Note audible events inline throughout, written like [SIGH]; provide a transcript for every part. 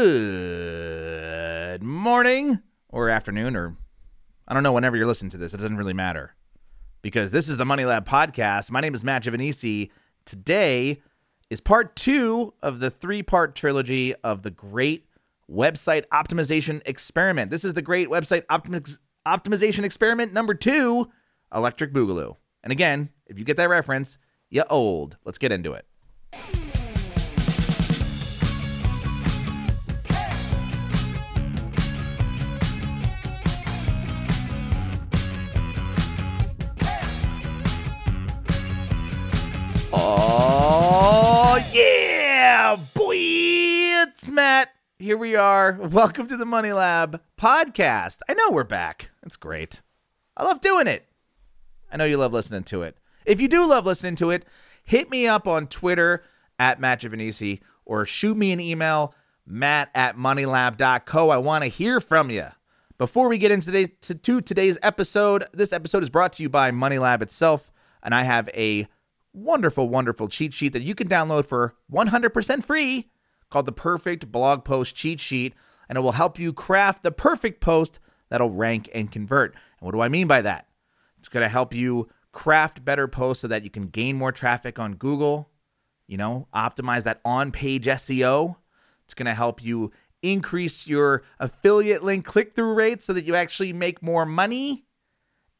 Good morning or afternoon, or I don't know, whenever you're listening to this, it doesn't really matter because this is the Money Lab podcast. My name is Matt Giovanisci. Today is part two of the three part trilogy of the Great Website Optimization Experiment. This is the Great Website Optimiz- Optimization Experiment number two, Electric Boogaloo. And again, if you get that reference, you're old. Let's get into it. Matt. Here we are. Welcome to the Money Lab podcast. I know we're back. It's great. I love doing it. I know you love listening to it. If you do love listening to it, hit me up on Twitter at Matt or shoot me an email, matt at moneylab.co. I want to hear from you. Before we get into today's, to, to today's episode, this episode is brought to you by Money Lab itself, and I have a wonderful, wonderful cheat sheet that you can download for 100% free called the Perfect Blog Post Cheat Sheet, and it will help you craft the perfect post that'll rank and convert. And what do I mean by that? It's going to help you craft better posts so that you can gain more traffic on Google, you know, optimize that on page SEO. It's going to help you increase your affiliate link click through rate so that you actually make more money.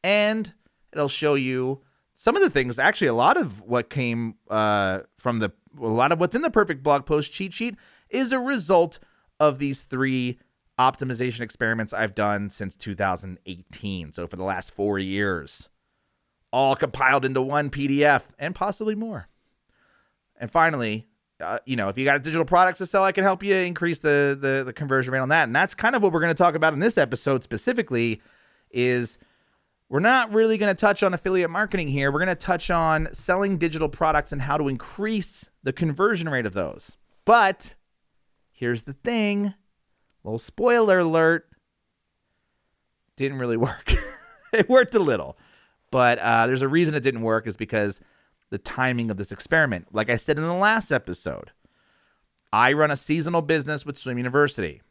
And it'll show you some of the things, actually, a lot of what came uh, from the, a lot of what's in the perfect blog post cheat sheet is a result of these three optimization experiments I've done since 2018. So for the last four years, all compiled into one PDF and possibly more. And finally, uh, you know, if you got a digital products to sell, I can help you increase the, the the conversion rate on that. And that's kind of what we're going to talk about in this episode specifically. Is we're not really going to touch on affiliate marketing here. We're going to touch on selling digital products and how to increase the conversion rate of those. But here's the thing little spoiler alert didn't really work. [LAUGHS] it worked a little, but uh, there's a reason it didn't work is because the timing of this experiment. Like I said in the last episode, I run a seasonal business with Swim University.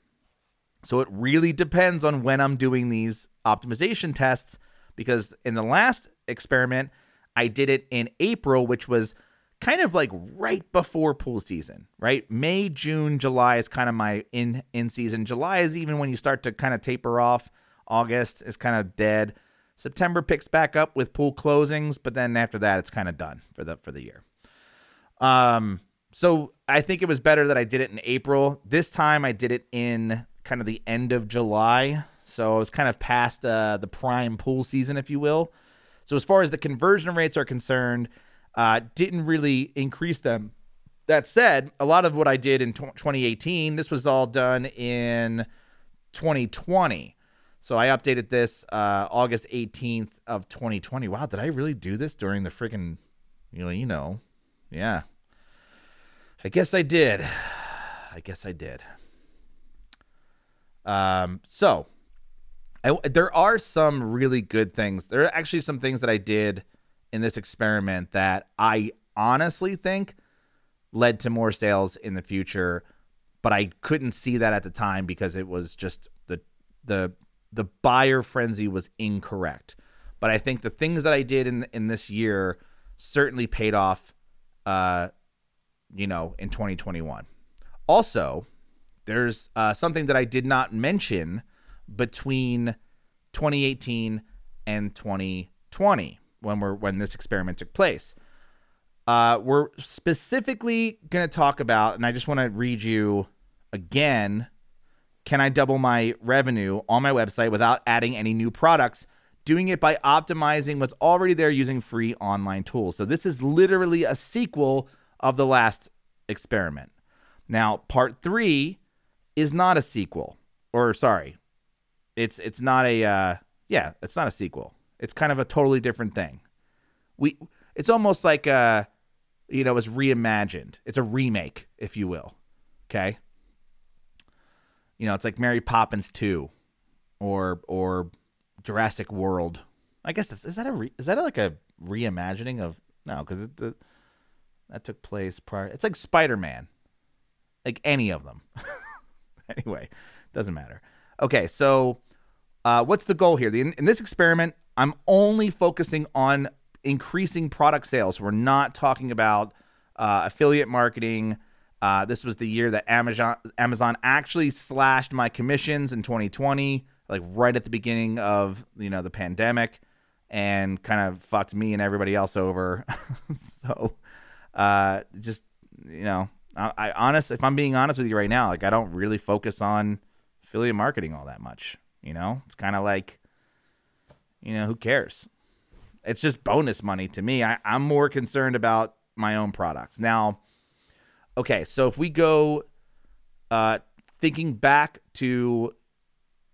So it really depends on when I'm doing these optimization tests because in the last experiment, I did it in April, which was kind of like right before pool season, right? May, June, July is kind of my in in season. July is even when you start to kind of taper off. August is kind of dead. September picks back up with pool closings, but then after that it's kind of done for the for the year. Um so I think it was better that I did it in April. This time I did it in kind of the end of July. So it was kind of past uh, the prime pool season, if you will. So as far as the conversion rates are concerned, uh, didn't really increase them. That said, a lot of what I did in 2018, this was all done in 2020. So I updated this uh, August 18th of 2020. Wow, did I really do this during the freaking, you know, you know, yeah. I guess I did. [SIGHS] I guess I did. Um, so I, there are some really good things. There are actually some things that I did in this experiment that I honestly think led to more sales in the future, but I couldn't see that at the time because it was just the the the buyer frenzy was incorrect. But I think the things that I did in in this year certainly paid off uh you know in 2021. Also, there's uh, something that I did not mention between 2018 and 2020 when we're when this experiment took place. Uh, we're specifically going to talk about, and I just want to read you again. Can I double my revenue on my website without adding any new products? Doing it by optimizing what's already there using free online tools. So, this is literally a sequel of the last experiment. Now, part three is not a sequel, or sorry, it's it's not a uh, yeah, it's not a sequel. It's kind of a totally different thing. We it's almost like uh you know, it's reimagined. It's a remake, if you will. Okay? You know, it's like Mary Poppins 2 or or Jurassic World. I guess that's, is that a re, is that like a reimagining of no, cuz the, that took place prior. It's like Spider-Man. Like any of them. [LAUGHS] anyway, doesn't matter. Okay, so uh, what's the goal here? In, in this experiment, I'm only focusing on increasing product sales. We're not talking about uh, affiliate marketing. Uh, this was the year that Amazon Amazon actually slashed my commissions in 2020, like right at the beginning of you know the pandemic, and kind of fucked me and everybody else over. [LAUGHS] so, uh, just you know, I, I honest if I'm being honest with you right now, like I don't really focus on affiliate marketing all that much. You know, it's kind of like, you know, who cares? It's just bonus money to me. I, I'm more concerned about my own products now okay, so if we go uh, thinking back to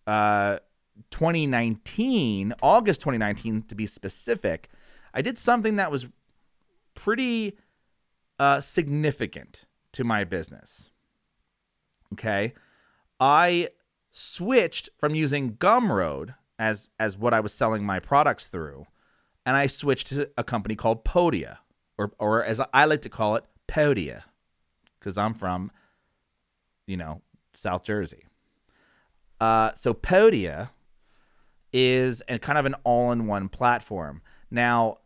uh, 2019, August 2019 to be specific, I did something that was pretty uh, significant to my business. Okay, I switched from using Gumroad as as what I was selling my products through, and I switched to a company called Podia, or or as I like to call it, Podia because I'm from, you know, South Jersey. Uh, so Podia is a kind of an all-in-one platform. Now,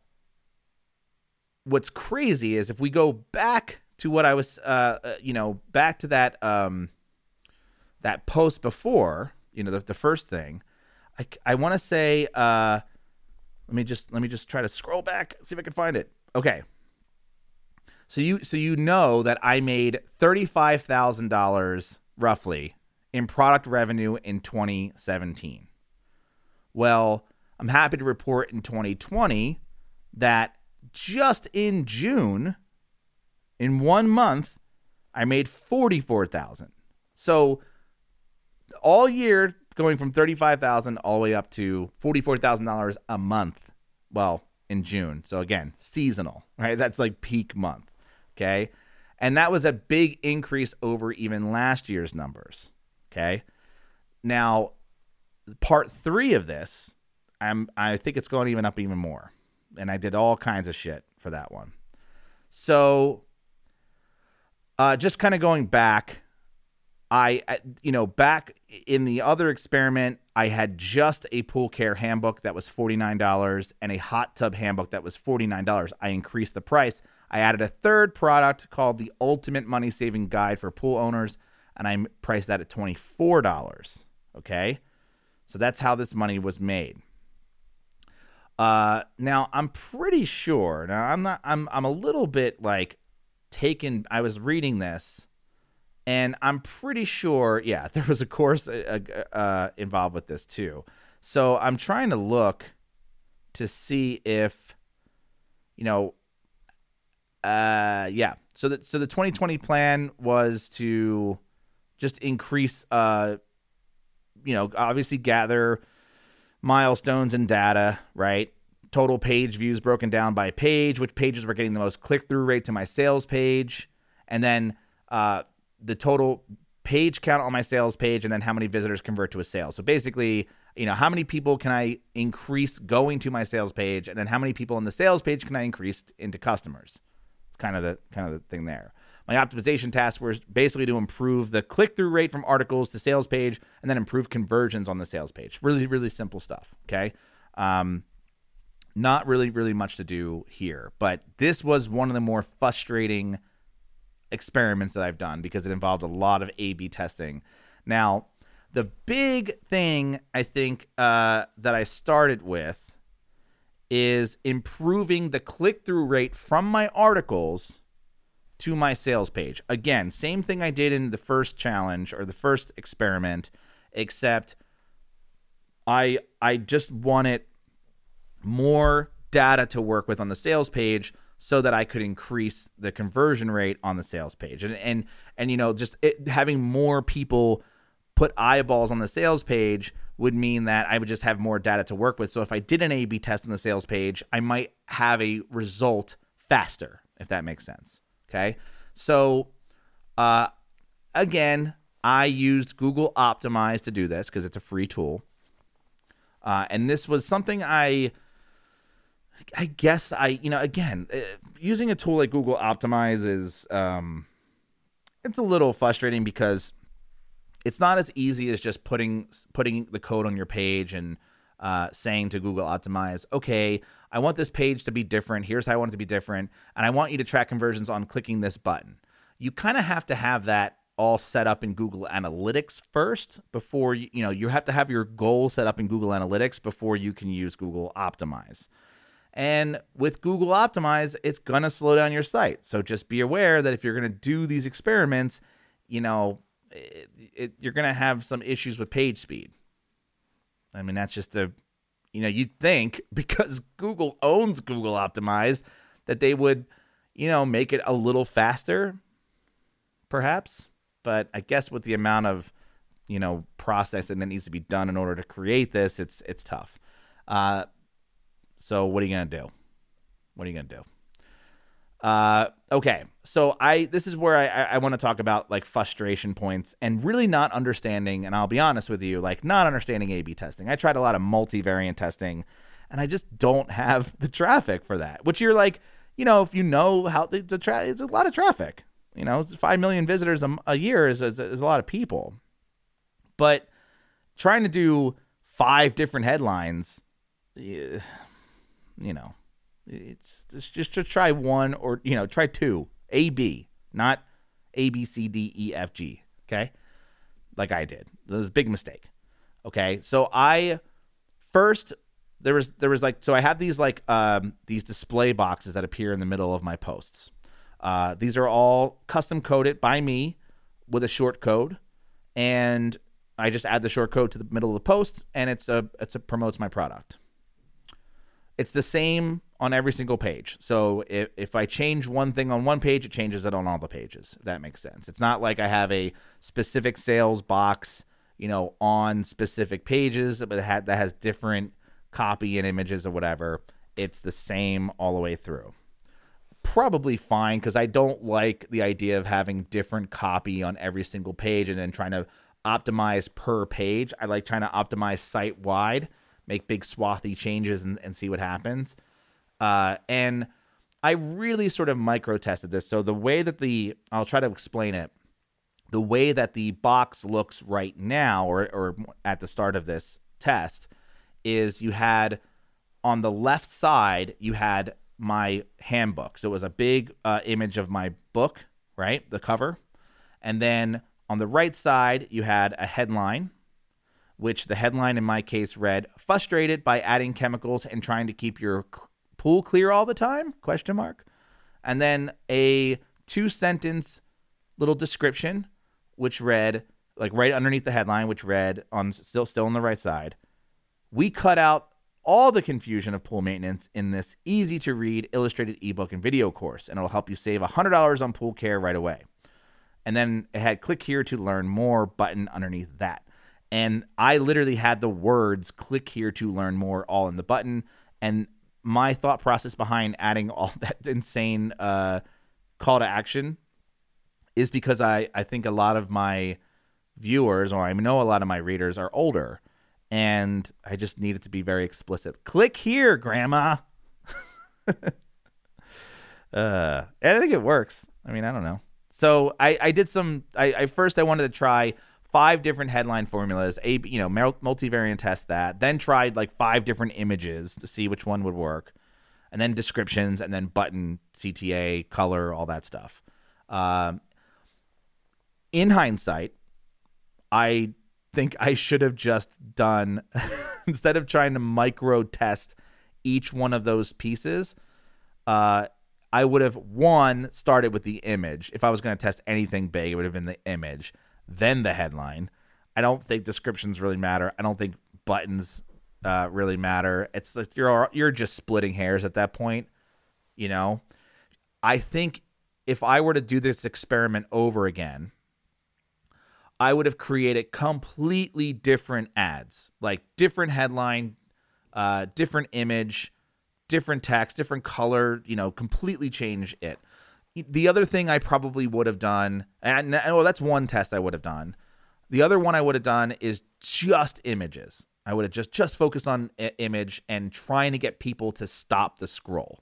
what's crazy is if we go back to what I was, uh, uh you know, back to that um, that post before, you know, the, the first thing, I, I want to say, uh, let me just let me just try to scroll back, see if I can find it. Okay, so you so you know that I made thirty-five thousand dollars roughly in product revenue in 2017. Well, I'm happy to report in 2020 that just in June, in one month, I made 44,000. So all year going from 35,000 all the way up to $44,000 a month. Well, in June. So again, seasonal, right? That's like peak month. Okay. And that was a big increase over even last year's numbers. Okay. Now, part three of this, I'm I think it's going even up even more. And I did all kinds of shit for that one. So uh, just kind of going back, I, I, you know, back in the other experiment, I had just a pool care handbook that was $49 and a hot tub handbook that was $49. I increased the price I added a third product called the Ultimate Money Saving Guide for Pool Owners, and I priced that at $24. Okay. So that's how this money was made. Uh, now I'm pretty sure. Now I'm not. I'm. I'm a little bit like taken. I was reading this, and I'm pretty sure. Yeah, [LAUGHS] there was a course uh, uh, uh involved with this too. So I'm trying to look to see if, you know, uh, yeah. So that so the 2020 plan was to just increase, uh, you know, obviously gather milestones and data, right? Total page views broken down by page, which pages were getting the most click through rate to my sales page, and then uh, the total page count on my sales page, and then how many visitors convert to a sale. So basically, you know, how many people can I increase going to my sales page, and then how many people on the sales page can I increase into customers? It's kind of the kind of the thing there. My optimization tasks were basically to improve the click through rate from articles to sales page, and then improve conversions on the sales page. Really, really simple stuff. Okay. Um, not really, really much to do here, but this was one of the more frustrating experiments that I've done because it involved a lot of A B testing. Now, the big thing I think uh, that I started with is improving the click through rate from my articles to my sales page. Again, same thing I did in the first challenge or the first experiment, except I I just wanted more data to work with on the sales page so that I could increase the conversion rate on the sales page. And and and you know, just it, having more people put eyeballs on the sales page would mean that I would just have more data to work with. So if I did an A B test on the sales page, I might have a result faster, if that makes sense. Okay. So, uh, again, I used Google Optimize to do this because it's a free tool. Uh, and this was something I, I guess I, you know, again, uh, using a tool like Google Optimize is, um, it's a little frustrating because it's not as easy as just putting putting the code on your page and uh, saying to Google Optimize, okay, I want this page to be different. Here's how I want it to be different, and I want you to track conversions on clicking this button. You kind of have to have that all set up in Google Analytics first before you, you know you have to have your goal set up in Google Analytics before you can use Google Optimize. And with Google Optimize, it's going to slow down your site. So just be aware that if you're going to do these experiments, you know, it, it, you're going to have some issues with page speed. I mean, that's just a, you know, you'd think [LAUGHS] because Google owns Google Optimize that they would, you know, make it a little faster, perhaps. But I guess with the amount of, you know, processing that needs to be done in order to create this, it's it's tough. Uh, so what are you gonna do? What are you gonna do? Uh, okay, so I this is where I I, I want to talk about like frustration points and really not understanding. And I'll be honest with you, like not understanding A/B testing. I tried a lot of multivariant testing, and I just don't have [LAUGHS] the traffic for that. Which you're like, you know, if you know how the, the tra- it's a lot of traffic. You know, five million visitors a, a year is, is is a lot of people, but trying to do five different headlines, you know it's just just to try one or you know try two A B, not A B C D E F G. Okay, like I did. It was a big mistake. Okay, so I first there was there was like so I have these like um these display boxes that appear in the middle of my posts. Uh, these are all custom coded by me with a short code, and I just add the short code to the middle of the post, and it's a it's a promotes my product. It's the same on every single page. So if, if I change one thing on one page, it changes it on all the pages, if that makes sense. It's not like I have a specific sales box, you know, on specific pages, but that has different copy and images or whatever. It's the same all the way through. Probably fine because I don't like the idea of having different copy on every single page and then trying to optimize per page. I like trying to optimize site wide, make big swathy changes and, and see what happens. Uh, and I really sort of micro tested this. So the way that the I'll try to explain it. The way that the box looks right now, or or at the start of this test, is you had on the left side you had my handbook. So it was a big uh, image of my book, right, the cover, and then on the right side you had a headline which the headline in my case read frustrated by adding chemicals and trying to keep your pool clear all the time? Question mark. And then a two sentence little description, which read like right underneath the headline, which read on still still on the right side. We cut out all the confusion of pool maintenance in this easy to read illustrated ebook and video course, and it'll help you save $100 on pool care right away. And then it had click here to learn more button underneath that. And I literally had the words click here to learn more all in the button. And my thought process behind adding all [LAUGHS] that insane uh, call to action is because I, I think a lot of my viewers, or I know a lot of my readers, are older. And I just needed to be very explicit. Click here, Grandma. [LAUGHS] uh, I think it works. I mean, I don't know. So I, I did some. I, I first I wanted to try five different headline formulas, a you know multivariant test that, then tried like five different images to see which one would work, and then descriptions, and then button CTA, color, all that stuff. Um, in hindsight, I think I should have just done [LAUGHS] instead of trying to micro test each one of those pieces. Uh, I would have one started with the image. If I was going to test anything big, it would have been the image then the headline. I don't think descriptions really matter. I don't think buttons uh, really matter. It's like you're you're just splitting hairs at that point. You know, I think if I were to do this experiment over again, I would have created completely different ads, like different headline, uh, different image, different text, different color. You know, completely change it the other thing I probably would have done, and well, that's one test I would have done. The other one I would have done is just images. I would have just just focused on image and trying to get people to stop the scroll.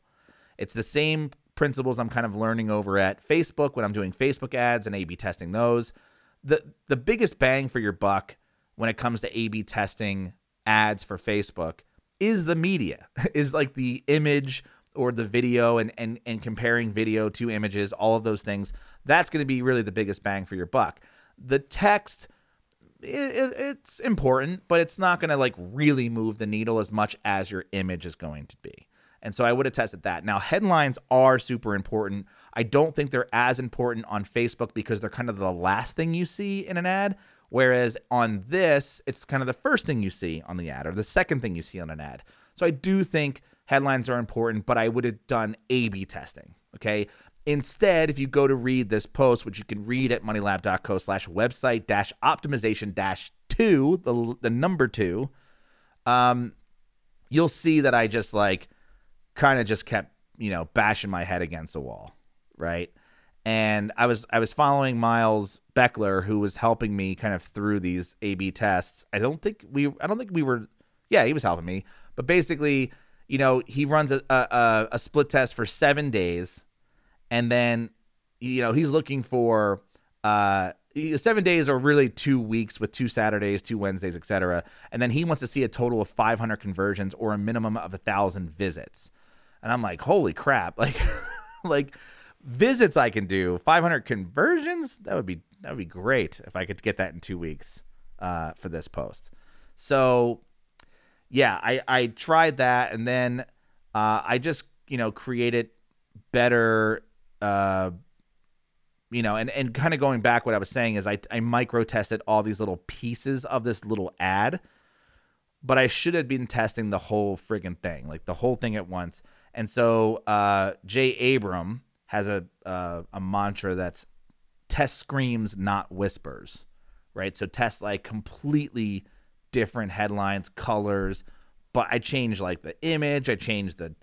It's the same principles I'm kind of learning over at Facebook when I'm doing Facebook ads and A/B testing those. the the biggest bang for your buck when it comes to A/B testing ads for Facebook is the media, [LAUGHS] is like the image or the video and and and comparing video to images, all of those things. That's going to be really the biggest bang for your buck. The text it, it's important, but it's not going to like really move the needle as much as your image is going to be. And so I would have tested that. Now, headlines are super important. I don't think they're as important on Facebook because they're kind of the last thing you see in an ad. Whereas on this, it's kind of the first thing you see on the ad or the second thing you see on an ad. So I do think headlines are important, but I would have done A B testing. Okay. Instead, if you go to read this post, which you can read at moneylab.co slash website dash optimization dash two, the, the number two, um, you'll see that I just like kind of just kept, you know, bashing my head against the wall. Right. And I was I was following Miles Beckler, who was helping me kind of through these A B tests. I don't think we I don't think we were yeah, he was helping me. But basically, you know, he runs a, a, a split test for seven days and then you know he's looking for uh seven days are really two weeks with two saturdays two wednesdays etc and then he wants to see a total of 500 conversions or a minimum of a thousand visits. And i'm like holy crap. [LAUGHS] Like like visits i can do 500 conversions? That would be that would be great if i could get that in two weeks uh, for this post. So yeah i i tried that and then uh, i just you know created better uh, you know, and, and kind of going back, what I was saying is I, I micro tested all these little pieces of this little ad, but I should have been testing the whole friggin' thing, like the whole thing at once. And so uh, Jay Abram has a uh, a mantra that's test screams, not whispers, right? So test like completely different headlines, colors, but I changed like the image, I changed the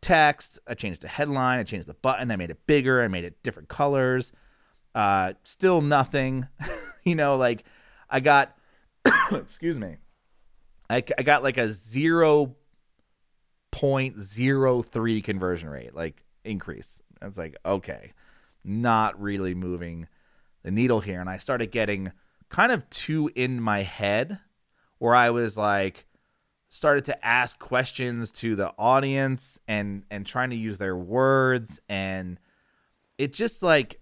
text. I changed the headline. I changed the button. I made it bigger. I made it different colors. Uh, still nothing. [LAUGHS] you know, like I got, [COUGHS] excuse me, I, I got like a 0.03 conversion rate, like increase. I was like, okay, not really moving the needle here. And I started getting kind of too in my head where I was like, started to ask questions to the audience and and trying to use their words. And it just like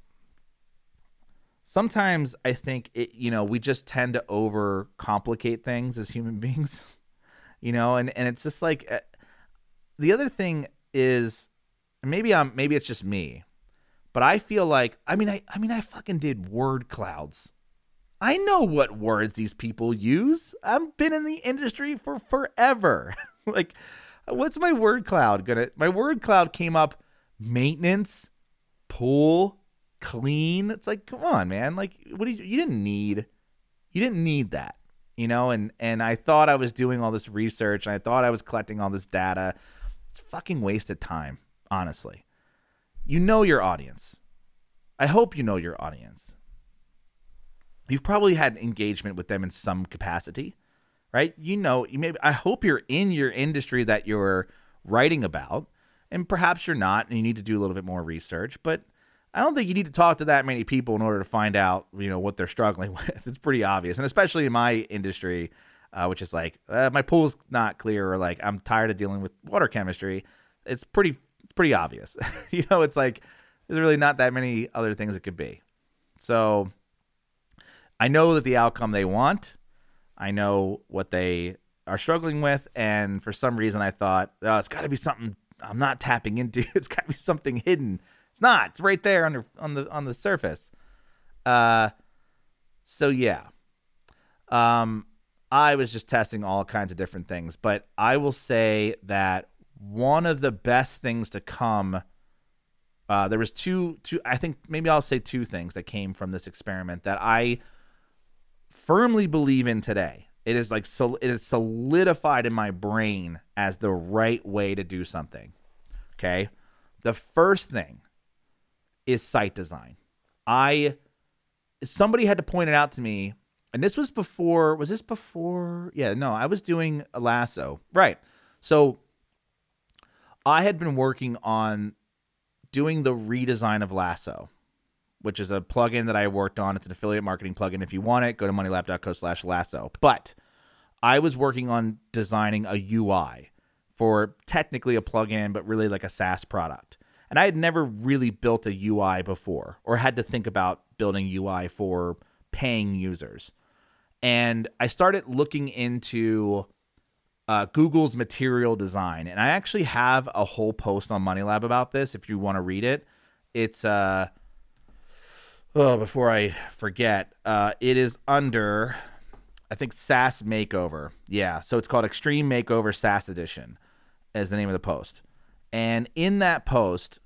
sometimes i think it you know we just tend to over complicate things as human [LAUGHS] beings you know? And and it's just like uh, the other thing is maybe i'm maybe it's just me but i feel like i mean i i mean i fucking did word clouds I know what words these people use. I've been in the industry for forever. [LAUGHS] like, what's my word cloud gonna? My word cloud came up maintenance, pool, clean. It's like, come on, man. Like, what did you, you didn't need? You didn't need that, you know. And and I thought I was doing all this research, and I thought I was collecting all this data. It's fucking wasted time, honestly. You know your audience. I hope you know your audience you've probably had engagement with them in some capacity, right? You know, you maybe I hope you're in your industry that you're writing about, and perhaps you're not, and you need to do a little bit more research. But I don't think you need to talk to that many people in order to find out, you know, what they're struggling [LAUGHS] with. It's pretty obvious, and especially in my industry, uh, which is like uh, my pool's not clear, or like I'm tired of dealing with water chemistry. It's pretty, pretty obvious. [LAUGHS] you know, it's like there's really not that many other things it could be. So I know that the outcome they want. I know what they are struggling with, and for some reason, I thought, oh, it's got to be something I'm not tapping into. [LAUGHS] It's got to be something hidden. It's not. It's right there the on the on the surface. Uh, so yeah. Um, I was just testing all kinds of different things, but I will say that one of the best things to come. Uh, there was two, two. I think maybe I'll say two things that came from this experiment that I firmly believe in today. It is like so it is solidified in my brain as the right way to do something. Okay? The first thing is site design. I somebody had to point it out to me and this was before was this before yeah no i was doing a lasso right so i had been working on doing the redesign of lasso which is a plugin that I worked on. It's an affiliate marketing plugin. If you want it, go to moneylab.co slash lasso. But I was working on designing a UI for technically a plugin, but really like a SaaS product. And I had never really built a UI before or had to think about building UI for paying users. And I started looking into uh, Google's material design. And I actually have a whole post on MoneyLab about this if you want to read it. It's, uh, oh, before I forget, uh, it is under, I think, SaaS Makeover. Yeah. So it's called Extreme Makeover SaaS Edition, as the name of the post. And in that post,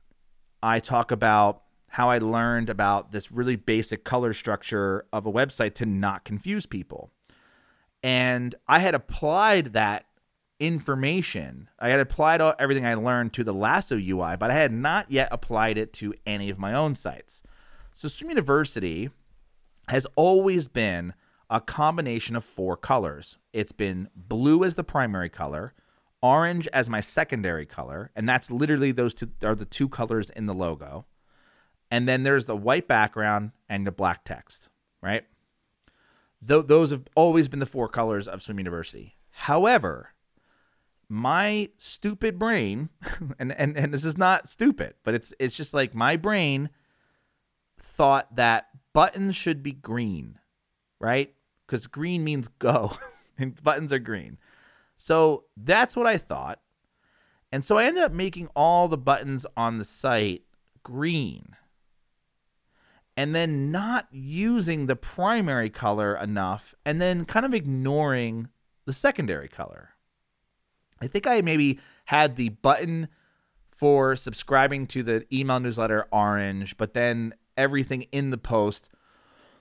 I talk about how I learned about this really basic color structure of a website to not confuse people. And I had applied that information. I had applied all, everything I learned to the Lasso UI, but I had not yet applied it to any of my own sites. So Swim University has always been a combination of four colors. It's been blue as the primary color, orange as my secondary color, and that's literally those two are the two colors in the logo. And then there's the white background and the black text, right? Th- those have always been the four colors of Swim University. However, my stupid brain, [LAUGHS] and, and, and this is not stupid, but it's it's just like my brain thought that buttons should be green, right? Because green means go, [LAUGHS] and buttons are green. So that's what I thought. And so I ended up making all the buttons on the site green. And then not using the primary color enough, and then kind of ignoring the secondary color. I think I maybe had the button for subscribing to the email newsletter orange, but then everything in the post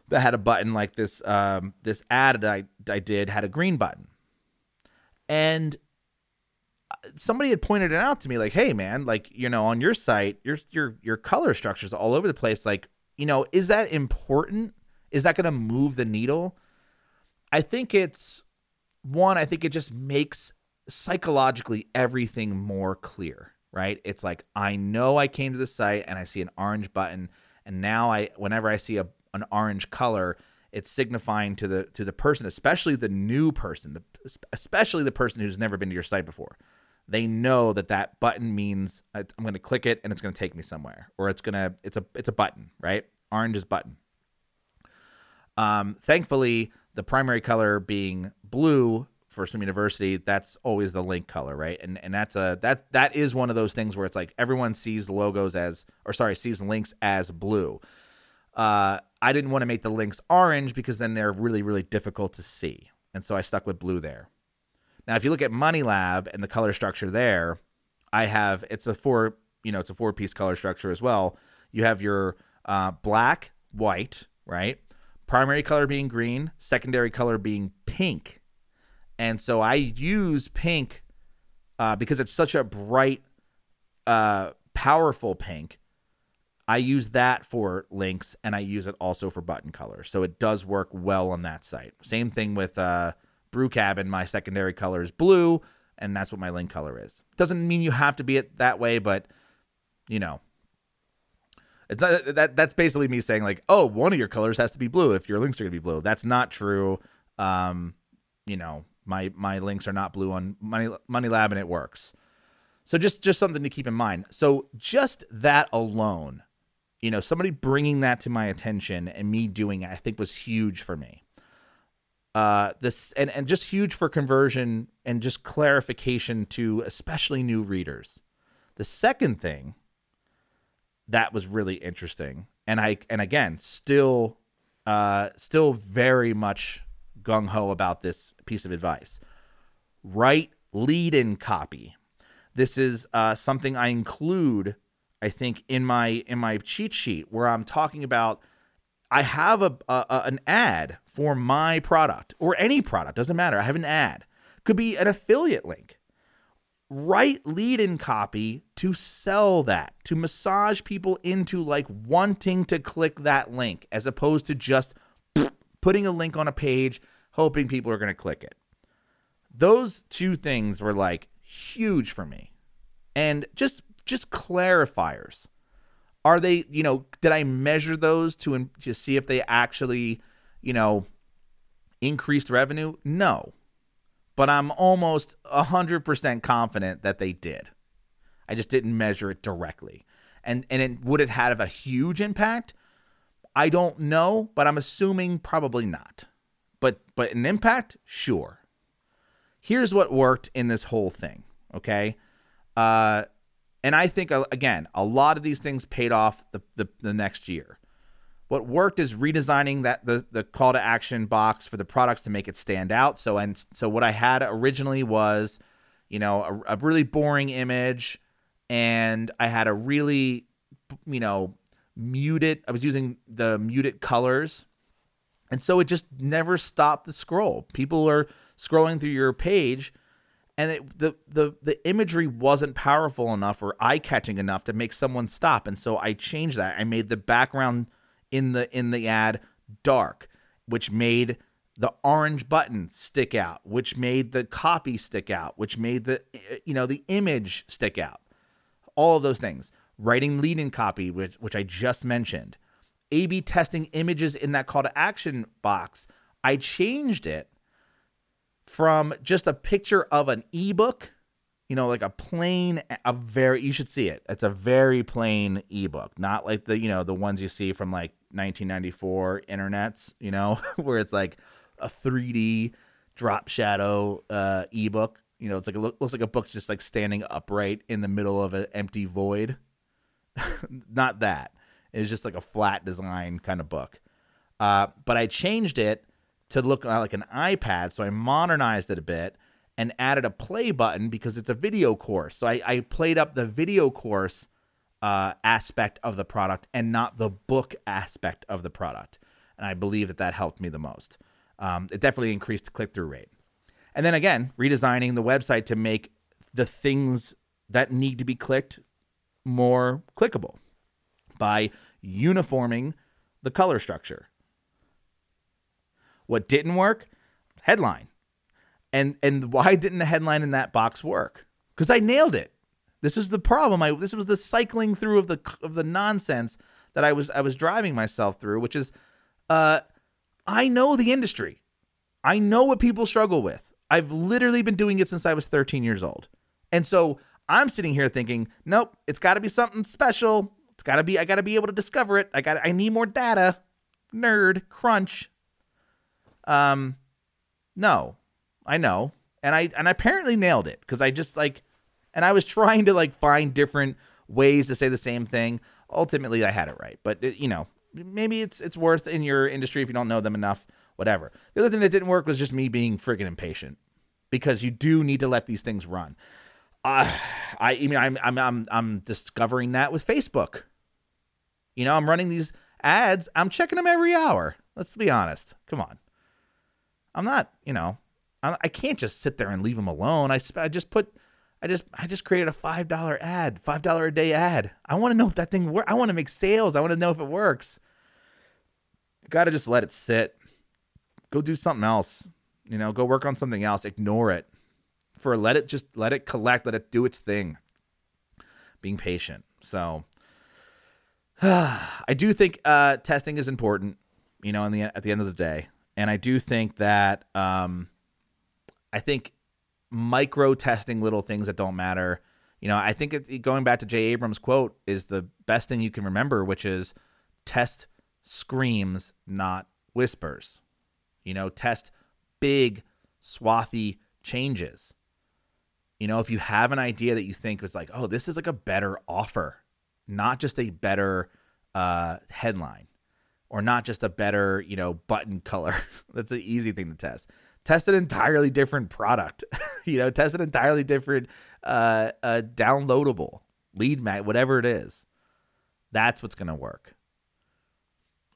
that had a button like this um, this ad that I, I did had a green button. And uh, somebody had pointed it out to me like, "Hey man, like, you know, on your site, your your your color structures all over the place like, you know, is that important? Is that going to move the needle?" I think it's one, I think it just makes psychologically everything more clear, right? It's like I know I came to the site and I see an orange button and now I whenever I see a an orange color, it's signifying to the to the person, especially the new person, the, especially the person who's never been to your site before. They know that that button means I'm going to click it and it's going to take me somewhere, or it's gonna it's a it's a button, right? Orange is button. Um, thankfully, the primary color being blue for Swim University, that's always the link color, right? And and that's a that that is one of those things where it's like everyone sees logos as or sorry, sees links as blue. Uh, I didn't want to make the links orange because then they're really really difficult to see, and so I stuck with blue there. Now, if you look at Money Lab and the color structure there, I have it's a four you know it's a four piece color structure as well. You have your uh, black, white, right? Primary color being green, secondary color being pink, and so I use pink uh, because it's such a bright, uh, powerful pink. I use that for links and I use it also for button color. So it does work well on that site. Same thing with uh, Brew Cabin. My secondary color is blue, and that's what my link color is. Doesn't mean you have to be it that way, but you know, it's not, that that's basically me saying like, oh, one of your colors has to be blue if your links are gonna be blue. That's not true. Um, you know, my my links are not blue on Money Money Lab, and it works. So just just something to keep in mind. So just that alone, you know, somebody bringing that to my attention and me doing it, I think was huge for me. Uh, this and and just huge for conversion and just clarification to especially new readers. The second thing that was really interesting, and I and again still, uh, still very much gung ho about this piece of advice. Write lead in copy. This is uh, something I include, I think, in my in my cheat sheet where I'm talking about. I have a, a an ad for my product or any product doesn't matter. I have an ad. Could be an affiliate link. Write lead in copy to sell that, to massage people into like wanting to click that link as opposed to just putting a link on a page hoping people are going to click it. Those two things were like huge for me. And just just clarifiers Are they, you know, did I measure those to to see if they actually, you know, increased revenue? No. But I'm almost 100% confident that they did. I just didn't measure it directly. And and it, would it have a huge impact? I don't know, but I'm assuming probably not. But but an impact, sure. Here's what worked in this whole thing, okay? Uh and I think uh, again, a lot of these things paid off the, the, the next year. What worked is redesigning that the the call to action box for the products to make it stand out. So and so what I had originally was, you know, a, a really boring image and I had a really, you know, muted. I was using the muted colors, and so it just never stopped the scroll. People are scrolling through your page, and it, the the the imagery wasn't powerful enough or eye catching enough to make someone stop. And so I changed that. I made the background in the in the ad dark, which made the orange button stick out, which made the copy stick out, which made the eh, eh, you know the image stick out all of those things. Writing lead in copy, which, which I just mentioned. A B testing images in that call to action box. I changed it from just a picture of an ebook, you know, like a plain, a very, you should see it. It's a very plain ebook, not like the, you know, the ones you see from like 1994 internets, you know, [LAUGHS] where it's like a 3D drop shadow uh, ebook. You know, it's like it looks like a book's just like standing upright in the middle of an empty void. [LAUGHS] Not that. It's just like a flat design kind of book. Uh, but I changed it to look like an iPad, so I modernized it a bit and added a play button because it's a video course. So I, I played up the video course uh, aspect of the product and not the book aspect of the product. And I believe that that helped me the most. Um, it definitely increased click through rate. And then again, redesigning the website to make the things that need to be clicked more clickable by uniforming the color structure. What didn't work? Headline. And and why didn't the headline in that box work? Cuz I nailed it. This is the problem. I this was the cycling through of the of the nonsense that I was I was driving myself through, which is uh I know the industry. I know what people struggle with. I've literally been doing it since I was 13 years old. And so I'm sitting here thinking, nope, it's got to be something special. It's got to be I got to be able to discover it. I got I need more data. Nerd, crunch. Um no. I know. And I and I apparently nailed it cuz I just like and I was trying to like find different ways to say the same thing. Ultimately I had it right. But it, you know, maybe it's it's worth in your industry if you don't know them enough whatever. The other thing that didn't work was just me being friggin' impatient because you do need to let these things run. Uh, I, I mean, I'm, I'm, I'm, I'm discovering that with Facebook. You know, I'm running these ads. I'm checking them every hour. Let's be honest. Come on. I'm not, you know, I, can't just sit there and leave them alone. I, I just put, I just, I just created a five dollar ad, five dollar a day ad. I want to know if that thing works. I want to make sales. I want to know if it works. Got to just let it sit go do something else. You know, go work on something else. Ignore it. For let it just let it collect, let it do its thing. Being patient. So [SIGHS] I do think uh, testing is important, you know, in the at the end of the day. And I do think that um, I think micro testing little things that don't matter. You know, I think it, going back to Jay Abrams' quote is the best thing you can remember, which is test screams, not whispers. You know, test big, swathy changes. You know, if you have an idea that you think is like, oh, this is like a better offer, not just a better uh, headline or not just a better, you know, button color. [LAUGHS] That's an easy thing to test. Test an entirely different product. [LAUGHS] you know, test an entirely different uh, uh, downloadable lead mag, whatever it is. That's what's going to work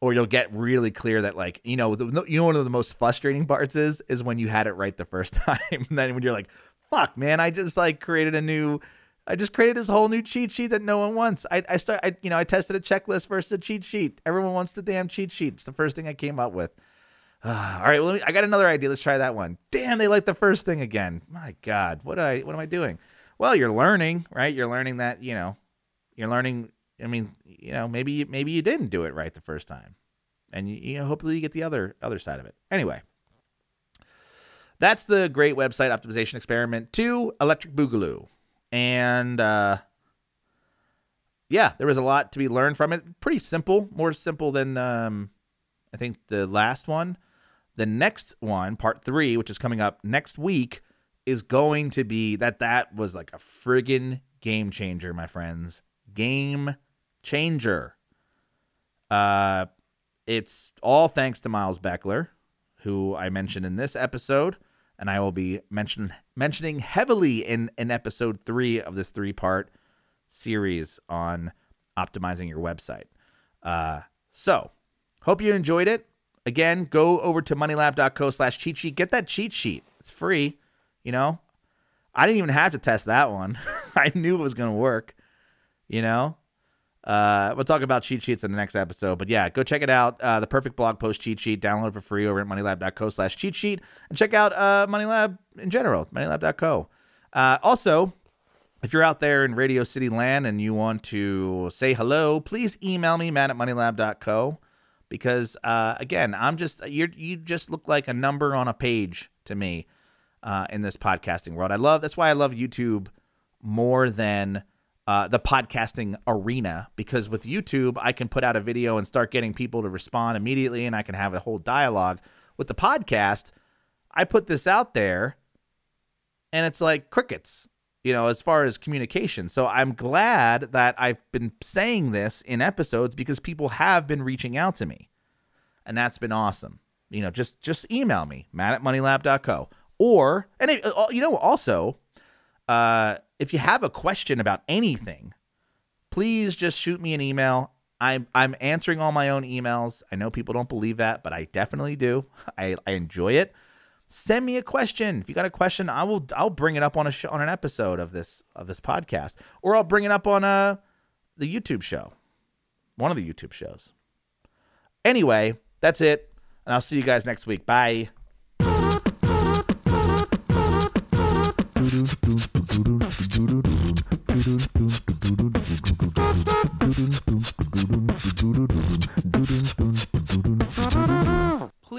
or you'll get really clear that like you know the, you know one of the most frustrating parts is is when you had it right the first [LAUGHS] time and then when you're like fuck man i just like created a new i just created this whole new cheat sheet that no one wants. I i start i you know i tested a checklist versus a cheat sheet. Everyone wants the damn cheat sheet. It's the first thing i came up with. [SIGHS] All right well me, i got another idea. Let's try that one. Damn they like the first thing again. My god what i what am i doing? Well you're learning right? You're learning that you know you're learning I mean, you know, maybe maybe you didn't do it right the first time, and you, you know, hopefully you get the other other side of it. Anyway, that's the great website optimization experiment to Electric Boogaloo, and uh, yeah, there was a lot to be learned from it. Pretty simple, more simple than um, I think the last one. The next one, part three, which is coming up next week, is going to be that that was like a friggin' game changer, my friends. Game changer. Uh, it's all thanks to Miles Beckler, who I mentioned in this episode, and I will be mention, mentioning heavily in, in episode three of this three part series on optimizing your website. Uh, so, hope you enjoyed it. Again, go over to moneylab.co slash cheat sheet. Get that cheat sheet. It's free. You know, I didn't even have to test that one. [LAUGHS] I knew it was going to work. You know, uh, we'll talk about cheat sheets in the next episode. But yeah, go check it out. Uh, the perfect blog post cheat sheet. Download for free over at moneylab.co slash cheat sheet. And check out uh, Moneylab in general, moneylab.co. Uh, also, if you're out there in Radio City land and you want to say hello, please email me, matt at moneylab.co. Because uh, again, I'm just you you just look like a number on a page to me uh, in this podcasting world. I love that's why I love YouTube more than uh, the podcasting arena because with YouTube I can put out a video and start getting people to respond immediately, and I can have a whole dialogue. With the podcast, I put this out there, and it's like crickets you know, as far as communication. So I'm glad that I've been saying this in episodes because people have been reaching out to me. And that's been awesome. You know, just just email me, matt at moneylab.co. Or, and it, uh, you know, also, uh, if you have a question about anything, please just shoot me an email. I'm I'm answering all my own emails. I know people don't believe that, but I definitely do. [LAUGHS] I, I enjoy it send me a question. If you got a question, I will I'll bring it up on a show, on an episode of this of this podcast, or I'll bring it up on a uh, the YouTube show, one of the YouTube shows. Anyway, that's it, and I'll see you guys next week. Bye.